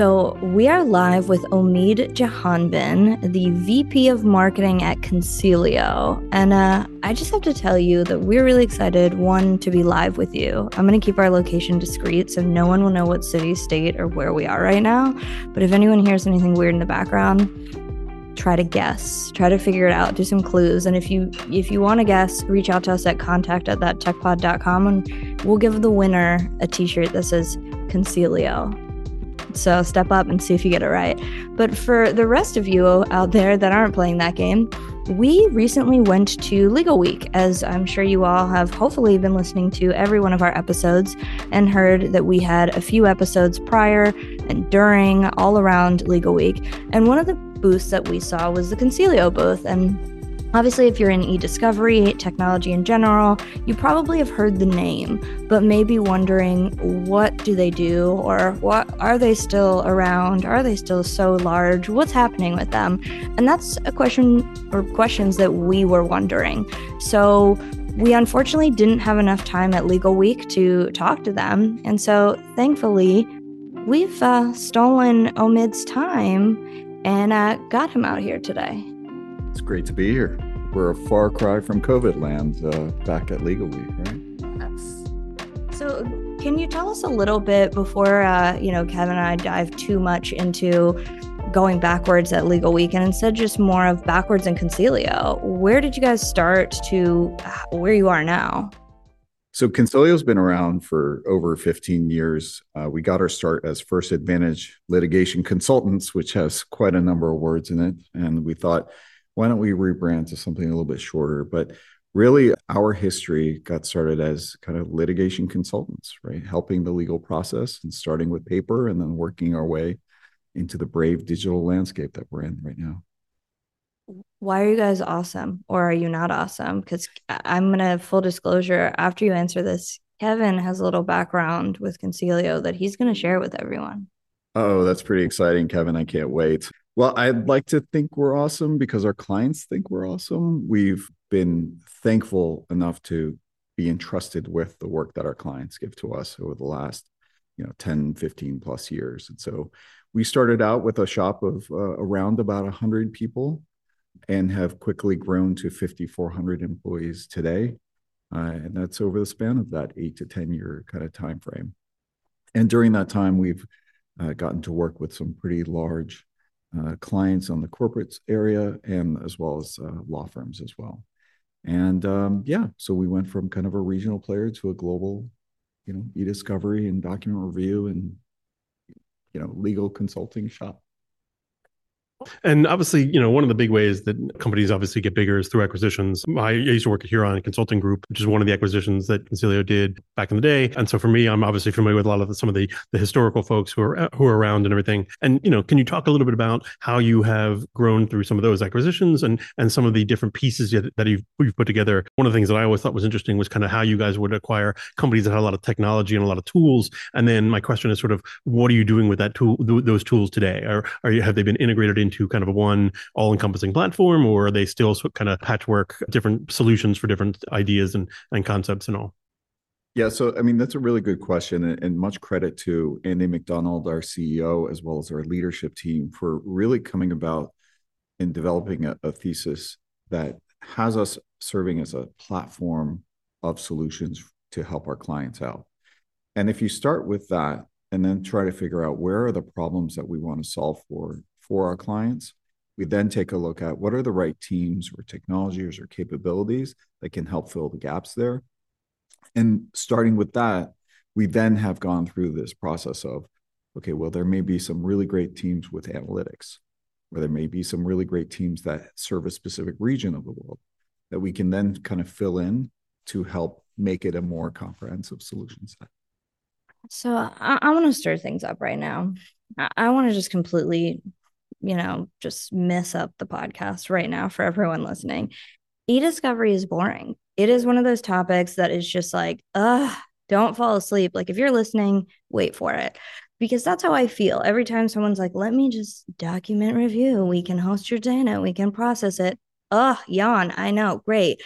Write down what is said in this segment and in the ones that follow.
So, we are live with Omid Jahanbin, the VP of Marketing at Consilio. And uh, I just have to tell you that we're really excited, one, to be live with you. I'm going to keep our location discreet so no one will know what city, state, or where we are right now. But if anyone hears anything weird in the background, try to guess try to figure it out do some clues and if you if you want to guess reach out to us at contact at that techpod.com and we'll give the winner a t-shirt that says Consilio so step up and see if you get it right. But for the rest of you out there that aren't playing that game, we recently went to Legal Week, as I'm sure you all have hopefully been listening to every one of our episodes and heard that we had a few episodes prior and during all around Legal Week. And one of the booths that we saw was the Consilio booth. And Obviously, if you're in e discovery, technology in general, you probably have heard the name, but maybe wondering what do they do or what are they still around? Are they still so large? What's happening with them? And that's a question or questions that we were wondering. So, we unfortunately didn't have enough time at Legal Week to talk to them. And so, thankfully, we've uh, stolen Omid's time and uh, got him out here today. Great to be here. We're a far cry from COVID land uh, back at Legal Week, right? Yes. So, can you tell us a little bit before, uh, you know, Kevin and I dive too much into going backwards at Legal Week and instead just more of backwards in Consilio? Where did you guys start to where you are now? So Consilio's been around for over 15 years. Uh, we got our start as First Advantage Litigation Consultants, which has quite a number of words in it. And we thought, why don't we rebrand to something a little bit shorter? But really, our history got started as kind of litigation consultants, right? Helping the legal process and starting with paper and then working our way into the brave digital landscape that we're in right now. Why are you guys awesome or are you not awesome? Because I'm going to full disclosure after you answer this, Kevin has a little background with Consilio that he's going to share with everyone. Oh, that's pretty exciting, Kevin. I can't wait. Well, I'd like to think we're awesome because our clients think we're awesome. We've been thankful enough to be entrusted with the work that our clients give to us over the last, you know, 10, 15 plus years. And so we started out with a shop of uh, around about 100 people and have quickly grown to 5,400 employees today. Uh, and that's over the span of that eight to 10 year kind of time frame. And during that time, we've uh, gotten to work with some pretty large uh, clients on the corporate area and as well as uh, law firms as well. And um, yeah, so we went from kind of a regional player to a global, you know, e-discovery and document review and you know legal consulting shop. And obviously, you know, one of the big ways that companies obviously get bigger is through acquisitions. I used to work at Huron Consulting Group, which is one of the acquisitions that Consilio did back in the day. And so for me, I'm obviously familiar with a lot of the, some of the, the historical folks who are who are around and everything. And you know, can you talk a little bit about how you have grown through some of those acquisitions and and some of the different pieces that you've, you've put together? One of the things that I always thought was interesting was kind of how you guys would acquire companies that had a lot of technology and a lot of tools. And then my question is sort of, what are you doing with that tool, those tools today? Or are you have they been integrated into kind of a one all encompassing platform, or are they still kind of patchwork different solutions for different ideas and, and concepts and all? Yeah, so I mean that's a really good question, and, much credit to Andy McDonald, our CEO, as well as our leadership team for really coming about and developing a, a thesis that has us serving as a platform of solutions to help our clients out. And if you start with that and then try to figure out where are the problems that we want to solve for for our clients, we then take a look at what are the right teams or technologies or capabilities that can help fill the gaps there. And starting with that, we then have gone through this process of, okay, well, there may be some really great teams with analytics, or there may be some really great teams that serve a specific region of the world that we can then kind of fill in to help make it a more comprehensive solution set. So I, I want to stir things up right now. I, I want to just completely you know, just mess up the podcast right now for everyone listening. E discovery is boring. It is one of those topics that is just like, ugh, don't fall asleep. Like, if you're listening, wait for it. Because that's how I feel every time someone's like, let me just document review. We can host your data, we can process it. Ugh, yawn. I know. Great.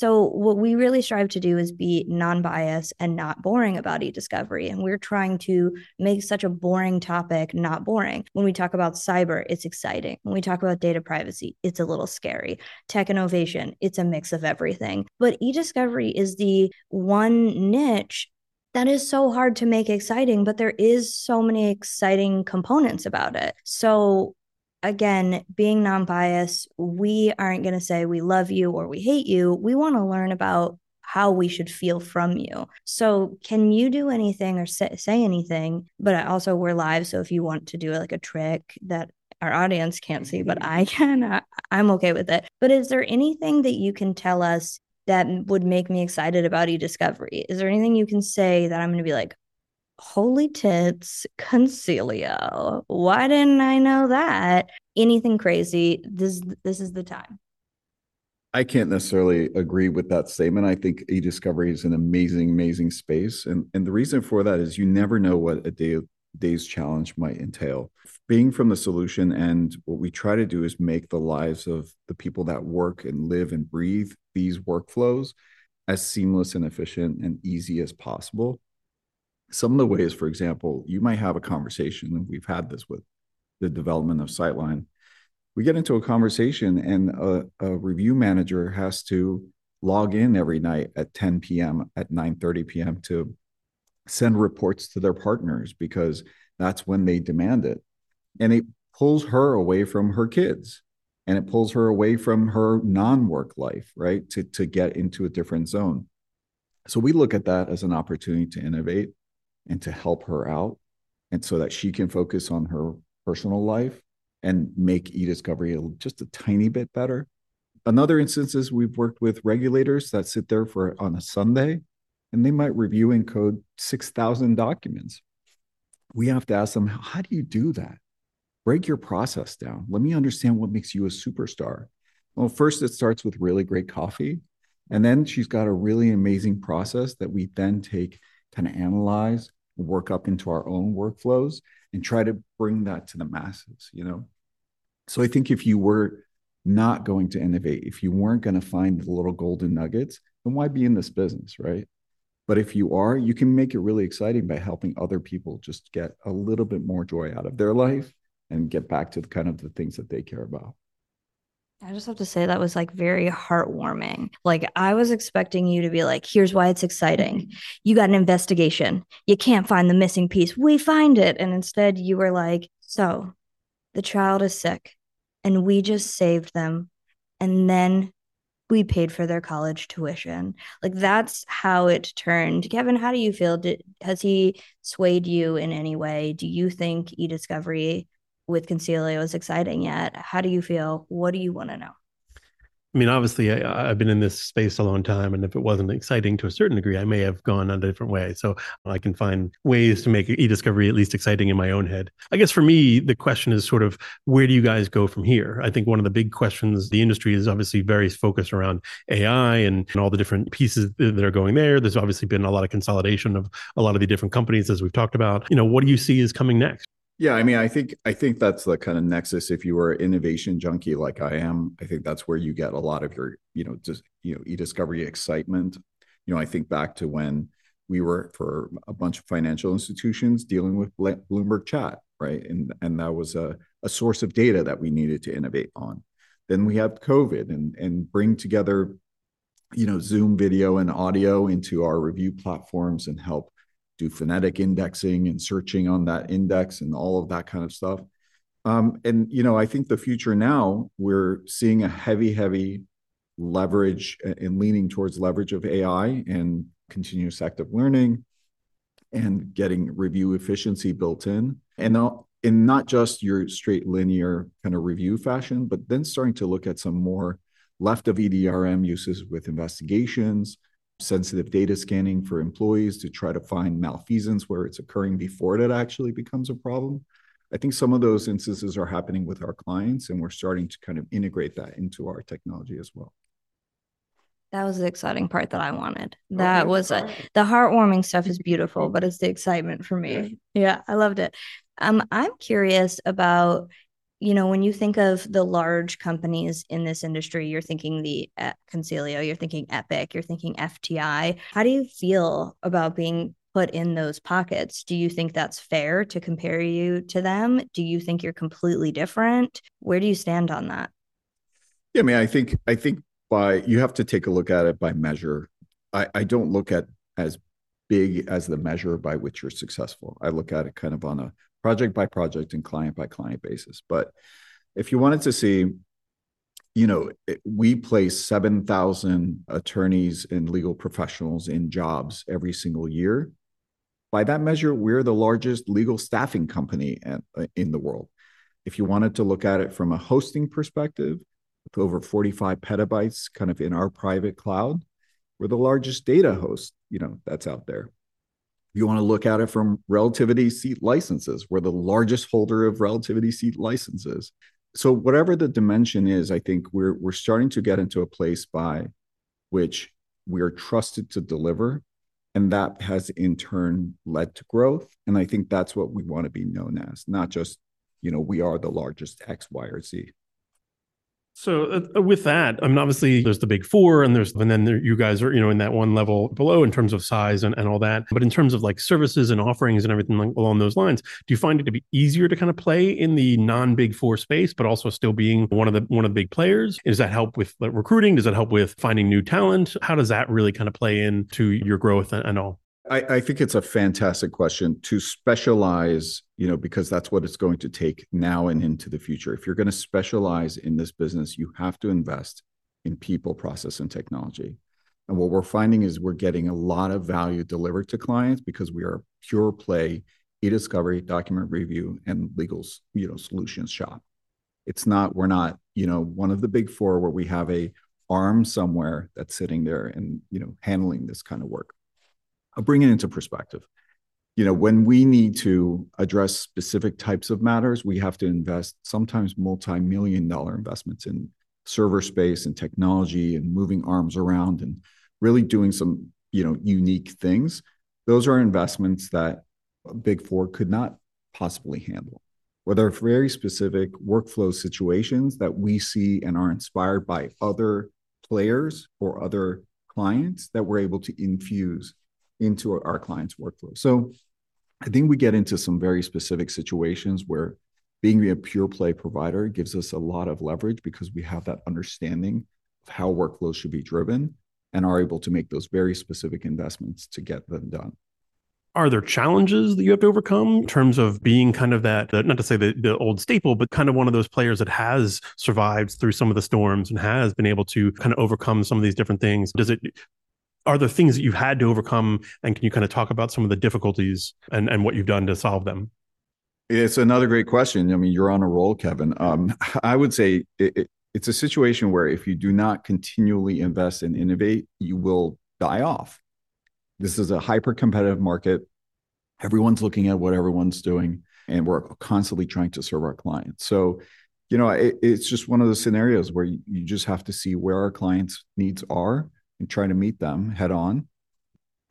So, what we really strive to do is be non biased and not boring about e discovery. And we're trying to make such a boring topic not boring. When we talk about cyber, it's exciting. When we talk about data privacy, it's a little scary. Tech innovation, it's a mix of everything. But e discovery is the one niche that is so hard to make exciting, but there is so many exciting components about it. So again, being non-biased, we aren't going to say we love you or we hate you. We want to learn about how we should feel from you. So, can you do anything or say, say anything? But also, we're live. So, if you want to do like a trick that our audience can't see, but I can, I'm okay with it. But is there anything that you can tell us that would make me excited about e-discovery? Is there anything you can say that I'm going to be like, holy tits, Consilio. Why didn't I know that? Anything crazy? This this is the time. I can't necessarily agree with that statement. I think e-discovery is an amazing, amazing space. And and the reason for that is you never know what a day day's challenge might entail. Being from the solution and what we try to do is make the lives of the people that work and live and breathe these workflows as seamless and efficient and easy as possible some of the ways, for example, you might have a conversation, and we've had this with the development of Sightline. We get into a conversation, and a, a review manager has to log in every night at 10 p.m. at 9:30 p.m. to send reports to their partners because that's when they demand it, and it pulls her away from her kids, and it pulls her away from her non-work life, right? To to get into a different zone. So we look at that as an opportunity to innovate and to help her out and so that she can focus on her personal life and make e-discovery just a tiny bit better. Another instance is we've worked with regulators that sit there for on a sunday and they might review and code 6000 documents. We have to ask them how do you do that? Break your process down. Let me understand what makes you a superstar. Well first it starts with really great coffee and then she's got a really amazing process that we then take kind of analyze, work up into our own workflows, and try to bring that to the masses, you know? So I think if you were not going to innovate, if you weren't going to find the little golden nuggets, then why be in this business, right? But if you are, you can make it really exciting by helping other people just get a little bit more joy out of their life and get back to the kind of the things that they care about. I just have to say that was like very heartwarming. Like I was expecting you to be like, here's why it's exciting. You got an investigation. You can't find the missing piece. We find it. And instead you were like, so the child is sick and we just saved them. And then we paid for their college tuition. Like that's how it turned. Kevin, how do you feel? Did, has he swayed you in any way? Do you think e-discovery with Consilio is exciting yet. How do you feel? What do you want to know? I mean, obviously, I, have been in this space a long time, and if it wasn't exciting to a certain degree, I may have gone a different way. So I can find ways to make e-discovery at least exciting in my own head. I guess for me, the question is sort of where do you guys go from here? I think one of the big questions the industry is obviously very focused around AI and, and all the different pieces that are going there. There's obviously been a lot of consolidation of a lot of the different companies, as we've talked about. You know, what do you see is coming next? Yeah, I mean, I think I think that's the kind of nexus. If you are an innovation junkie like I am, I think that's where you get a lot of your, you know, just you know, e-discovery excitement. You know, I think back to when we were for a bunch of financial institutions dealing with Bloomberg Chat, right? And and that was a, a source of data that we needed to innovate on. Then we have COVID and and bring together, you know, Zoom video and audio into our review platforms and help do phonetic indexing and searching on that index and all of that kind of stuff. Um, and you know, I think the future now we're seeing a heavy, heavy leverage and leaning towards leverage of AI and continuous active learning and getting review efficiency built in. And in not just your straight linear kind of review fashion, but then starting to look at some more left of EDRM uses with investigations, sensitive data scanning for employees to try to find malfeasance where it's occurring before it actually becomes a problem. I think some of those instances are happening with our clients, and we're starting to kind of integrate that into our technology as well. That was the exciting part that I wanted. That was a, the heartwarming stuff is beautiful, but it's the excitement for me. Yeah, I loved it. Um, I'm curious about you know, when you think of the large companies in this industry, you're thinking the uh, Consilio, you're thinking Epiq, you're thinking FTI. How do you feel about being put in those pockets? Do you think that's fair to compare you to them? Do you think you're completely different? Where do you stand on that? Yeah, I mean, I think I think by you have to take a look at it by measure. I, I don't look at as big as the measure by which you're successful. I look at it kind of on a project by project and client by client basis. But if you wanted to see, you know, we place 7,000 attorneys and legal professionals in jobs every single year. By that measure, we're the largest legal staffing company in the world. If you wanted to look at it from a hosting perspective, with over 45 petabytes kind of in our private cloud, we're the largest data host, you know, that's out there you want to look at it from relativity seat licenses, we're the largest holder of relativity seat licenses. So whatever the dimension is, I think we're we're starting to get into a place by which we are trusted to deliver, and that has in turn led to growth. And I think that's what we want to be known as, not just you know we are the largest X, Y, or Z. So uh, with that, I mean, obviously there's the big four, and there's and then there, you guys are you know in that one level below in terms of size and, and all that. But in terms of like services and offerings and everything like, along those lines, do you find it to be easier to kind of play in the non-big four space, but also still being one of the one of the big players? Does that help with like, recruiting? Does that help with finding new talent? How does that really kind of play into your growth and, and all? I, I, think it's a fantastic question to specialize, you know, because that's what it's going to take now and into the future. If you're going to specialize in this business, you have to invest in people, process, and technology. And what we're finding is we're getting a lot of value delivered to clients because we are pure play e-discovery, document review, and legal, you know, solutions shop. It's not, we're not, you know, one of the big four where we have a arm somewhere that's sitting there and, you know, handling this kind of work. I'll bring it into perspective. You know, when we need to address specific types of matters, we have to invest sometimes multi-million dollar investments in server space and technology and moving arms around and really doing some, you know, unique things. Those are investments that Big Four could not possibly handle. Where there are very specific workflow situations that we see and are inspired by other players or other clients that we're able to infuse into our clients' workflow. So I think we get into some very specific situations where being a pure play provider gives us a lot of leverage because we have that understanding of how workflows should be driven and are able to make those very specific investments to get them done. Are there challenges that you have to overcome in terms of being kind of that, not to say the, the old staple, but kind of one of those players that has survived through some of the storms and has been able to kind of overcome some of these different things? Does it are there things that you've had to overcome? And can you kind of talk about some of the difficulties and, and what you've done to solve them? It's another great question. I mean you're on a roll kevin. Um, i would say it, it, it's a situation where if you do not continually invest and innovate you will die off. This is a hyper competitive market. Everyone's looking at what everyone's doing and we're constantly trying to serve our clients. So you know it, it's just one of those scenarios where you, you just have to see where our clients needs are and try to meet them head on.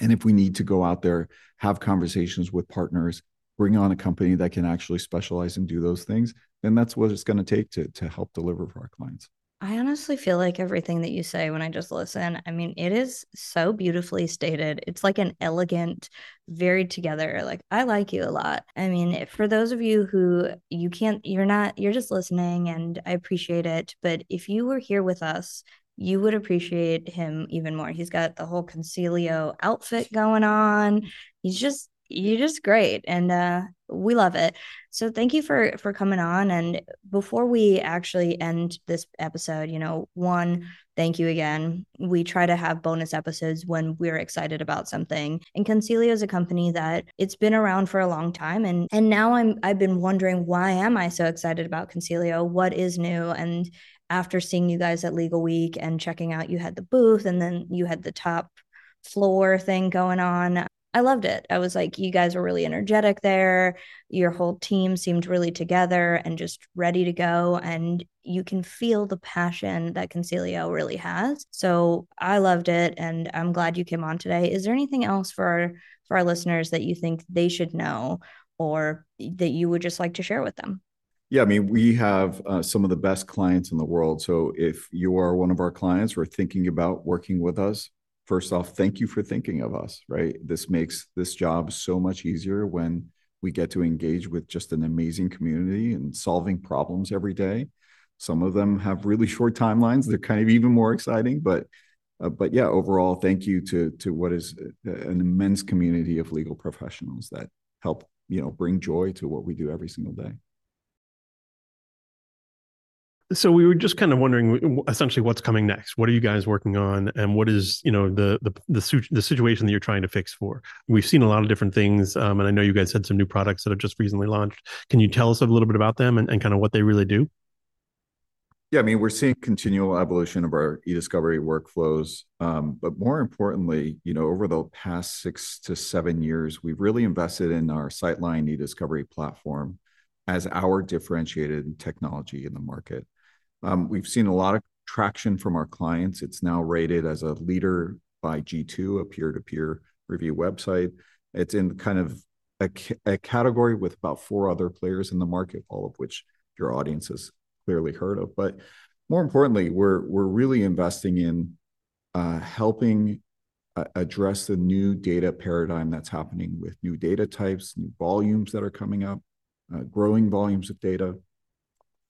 And if we need to go out there, have conversations with partners, bring on a company that can actually specialize and do those things, then that's what it's going to take to to help deliver for our clients. I honestly feel like everything that you say when I just listen, I mean, it is so beautifully stated. It's like an elegant, very together. Like, I like you a lot. I mean, for those of you who you can't, you're not, you're just listening and I appreciate it. But if you were here with us you would appreciate him even more. He's got the whole Consilio outfit going on. He's just you're just great and uh we love it. So thank you for for coming on and before we actually end this episode, you know, one thank you again. We try to have bonus episodes when we're excited about something. And Consilio is a company that it's been around for a long time and and now I'm I've been wondering why am I so excited about Consilio? What is new? And after seeing you guys at Legal Week and checking out, you had the booth and then you had the top floor thing going on. I loved it. I was like, you guys were really energetic there. Your whole team seemed really together and just ready to go. And you can feel the passion that Consilio really has. So I loved it. And I'm glad you came on today. Is there anything else for our, for our listeners that you think they should know or that you would just like to share with them? Yeah, I mean, we have uh, some of the best clients in the world. So if you are one of our clients or thinking about working with us, first off, thank you for thinking of us, right? This makes this job so much easier when we get to engage with just an amazing community and solving problems every day. Some of them have really short timelines. They're kind of even more exciting, but uh, but yeah, overall, thank you to to what is uh, an immense community of legal professionals that help you know bring joy to what we do every single day. So we were just kind of wondering, essentially, what's coming next? What are you guys working on, and what is you know the the the, the situation that you're trying to fix for? We've seen a lot of different things, um, and I know you guys had some new products that have just recently launched. Can you tell us a little bit about them and, and kind of what they really do? Yeah, I mean, we're seeing continual evolution of our e-discovery workflows. Um, but more importantly, you know, over the past six to seven years, we've really invested in our Sightline e-discovery platform as our differentiated technology in the market. Um, we've seen a lot of traction from our clients. It's now rated as a leader by G2, a peer-to-peer review website. It's in kind of a, a category with about four other players in the market, all of which your audience has clearly heard of. But more importantly, we're we're really investing in uh, helping uh, address the new data paradigm that's happening with new data types, new volumes that are coming up, uh, growing volumes of data,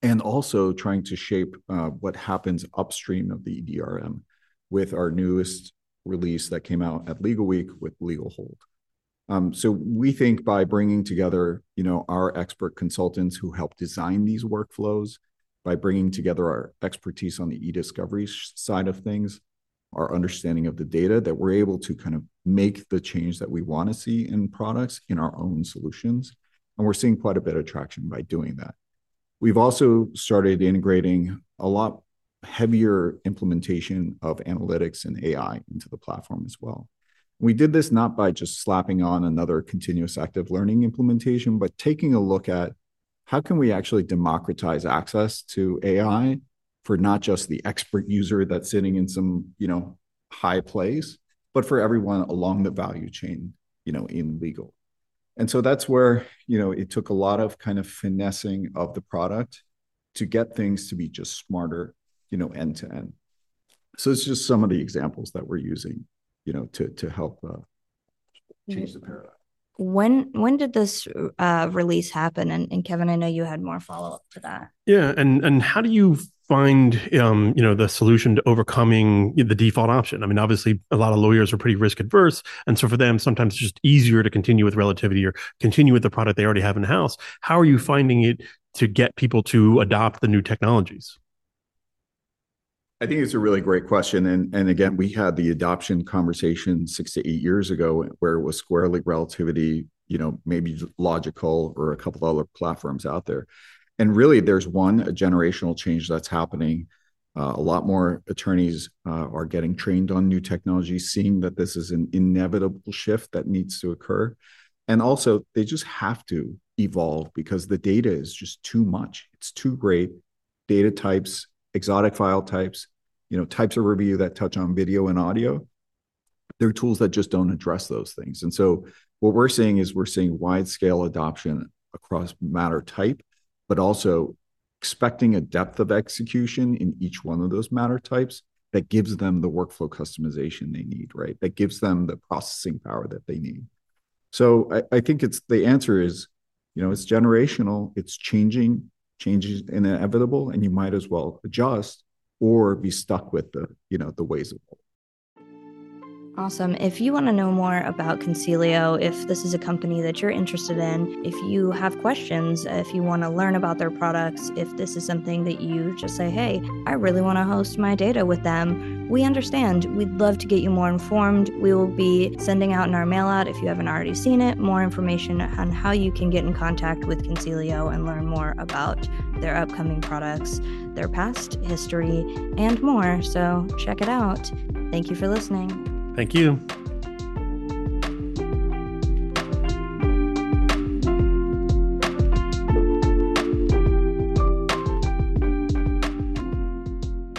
and also trying to shape uh, what happens upstream of the EDRM with our newest release that came out at Legal Week with Legal Hold. Um, so we think by bringing together, you know, our expert consultants who help design these workflows by bringing together our expertise on the e-discovery side of things, our understanding of the data, that we're able to kind of make the change that we want to see in products in our own solutions. And we're seeing quite a bit of traction by doing that. We've also started integrating a lot heavier implementation of analytics and AI into the platform as well. We did this not by just slapping on another continuous active learning implementation, but taking a look at how can we actually democratize access to AI for not just the expert user that's sitting in some, you know, high place, but for everyone along the value chain, you know, in legal. And so that's where, you know, it took a lot of kind of finessing of the product to get things to be just smarter, you know, end to end. So it's just some of the examples that we're using, you know, to to help uh, change the paradigm when when did this uh, release happen? And, and Kevin, I know you had more follow up to that. Yeah, and and how do you find um, you know the solution to overcoming the default option? I mean, obviously, a lot of lawyers are pretty risk adverse, and so for them, sometimes it's just easier to continue with relativity or continue with the product they already have in house. How are you finding it to get people to adopt the new technologies? I think it's a really great question. And, and again, we had the adoption conversation six to eight years ago where it was squarely relativity, you know, maybe Logikcull or a couple other platforms out there. And really, there's one, a generational change that's happening. Uh, a lot more attorneys uh, are getting trained on new technology, seeing that this is an inevitable shift that needs to occur. And also, they just have to evolve because the data is just too much. It's too great. Data types exotic file types, you know, types of review that touch on video and audio. There are tools that just don't address those things. And so what we're seeing is we're seeing wide scale adoption across matter type, but also expecting a depth of execution in each one of those matter types that gives them the workflow customization they need, right? That gives them the processing power that they need. So I, I think it's the answer is, you know, it's generational, it's changing, changes inevitable and you might as well adjust or be stuck with the you know the ways of old Awesome. If you want to know more about Consilio, if this is a company that you're interested in, if you have questions, if you want to learn about their products, if this is something that you just say, hey, I really want to host my data with them, we understand. We'd love to get you more informed. We will be sending out in our mail out, if you haven't already seen it, more information on how you can get in contact with Consilio and learn more about their upcoming products, their past history, and more. So check it out. Thank you for listening. Thank you.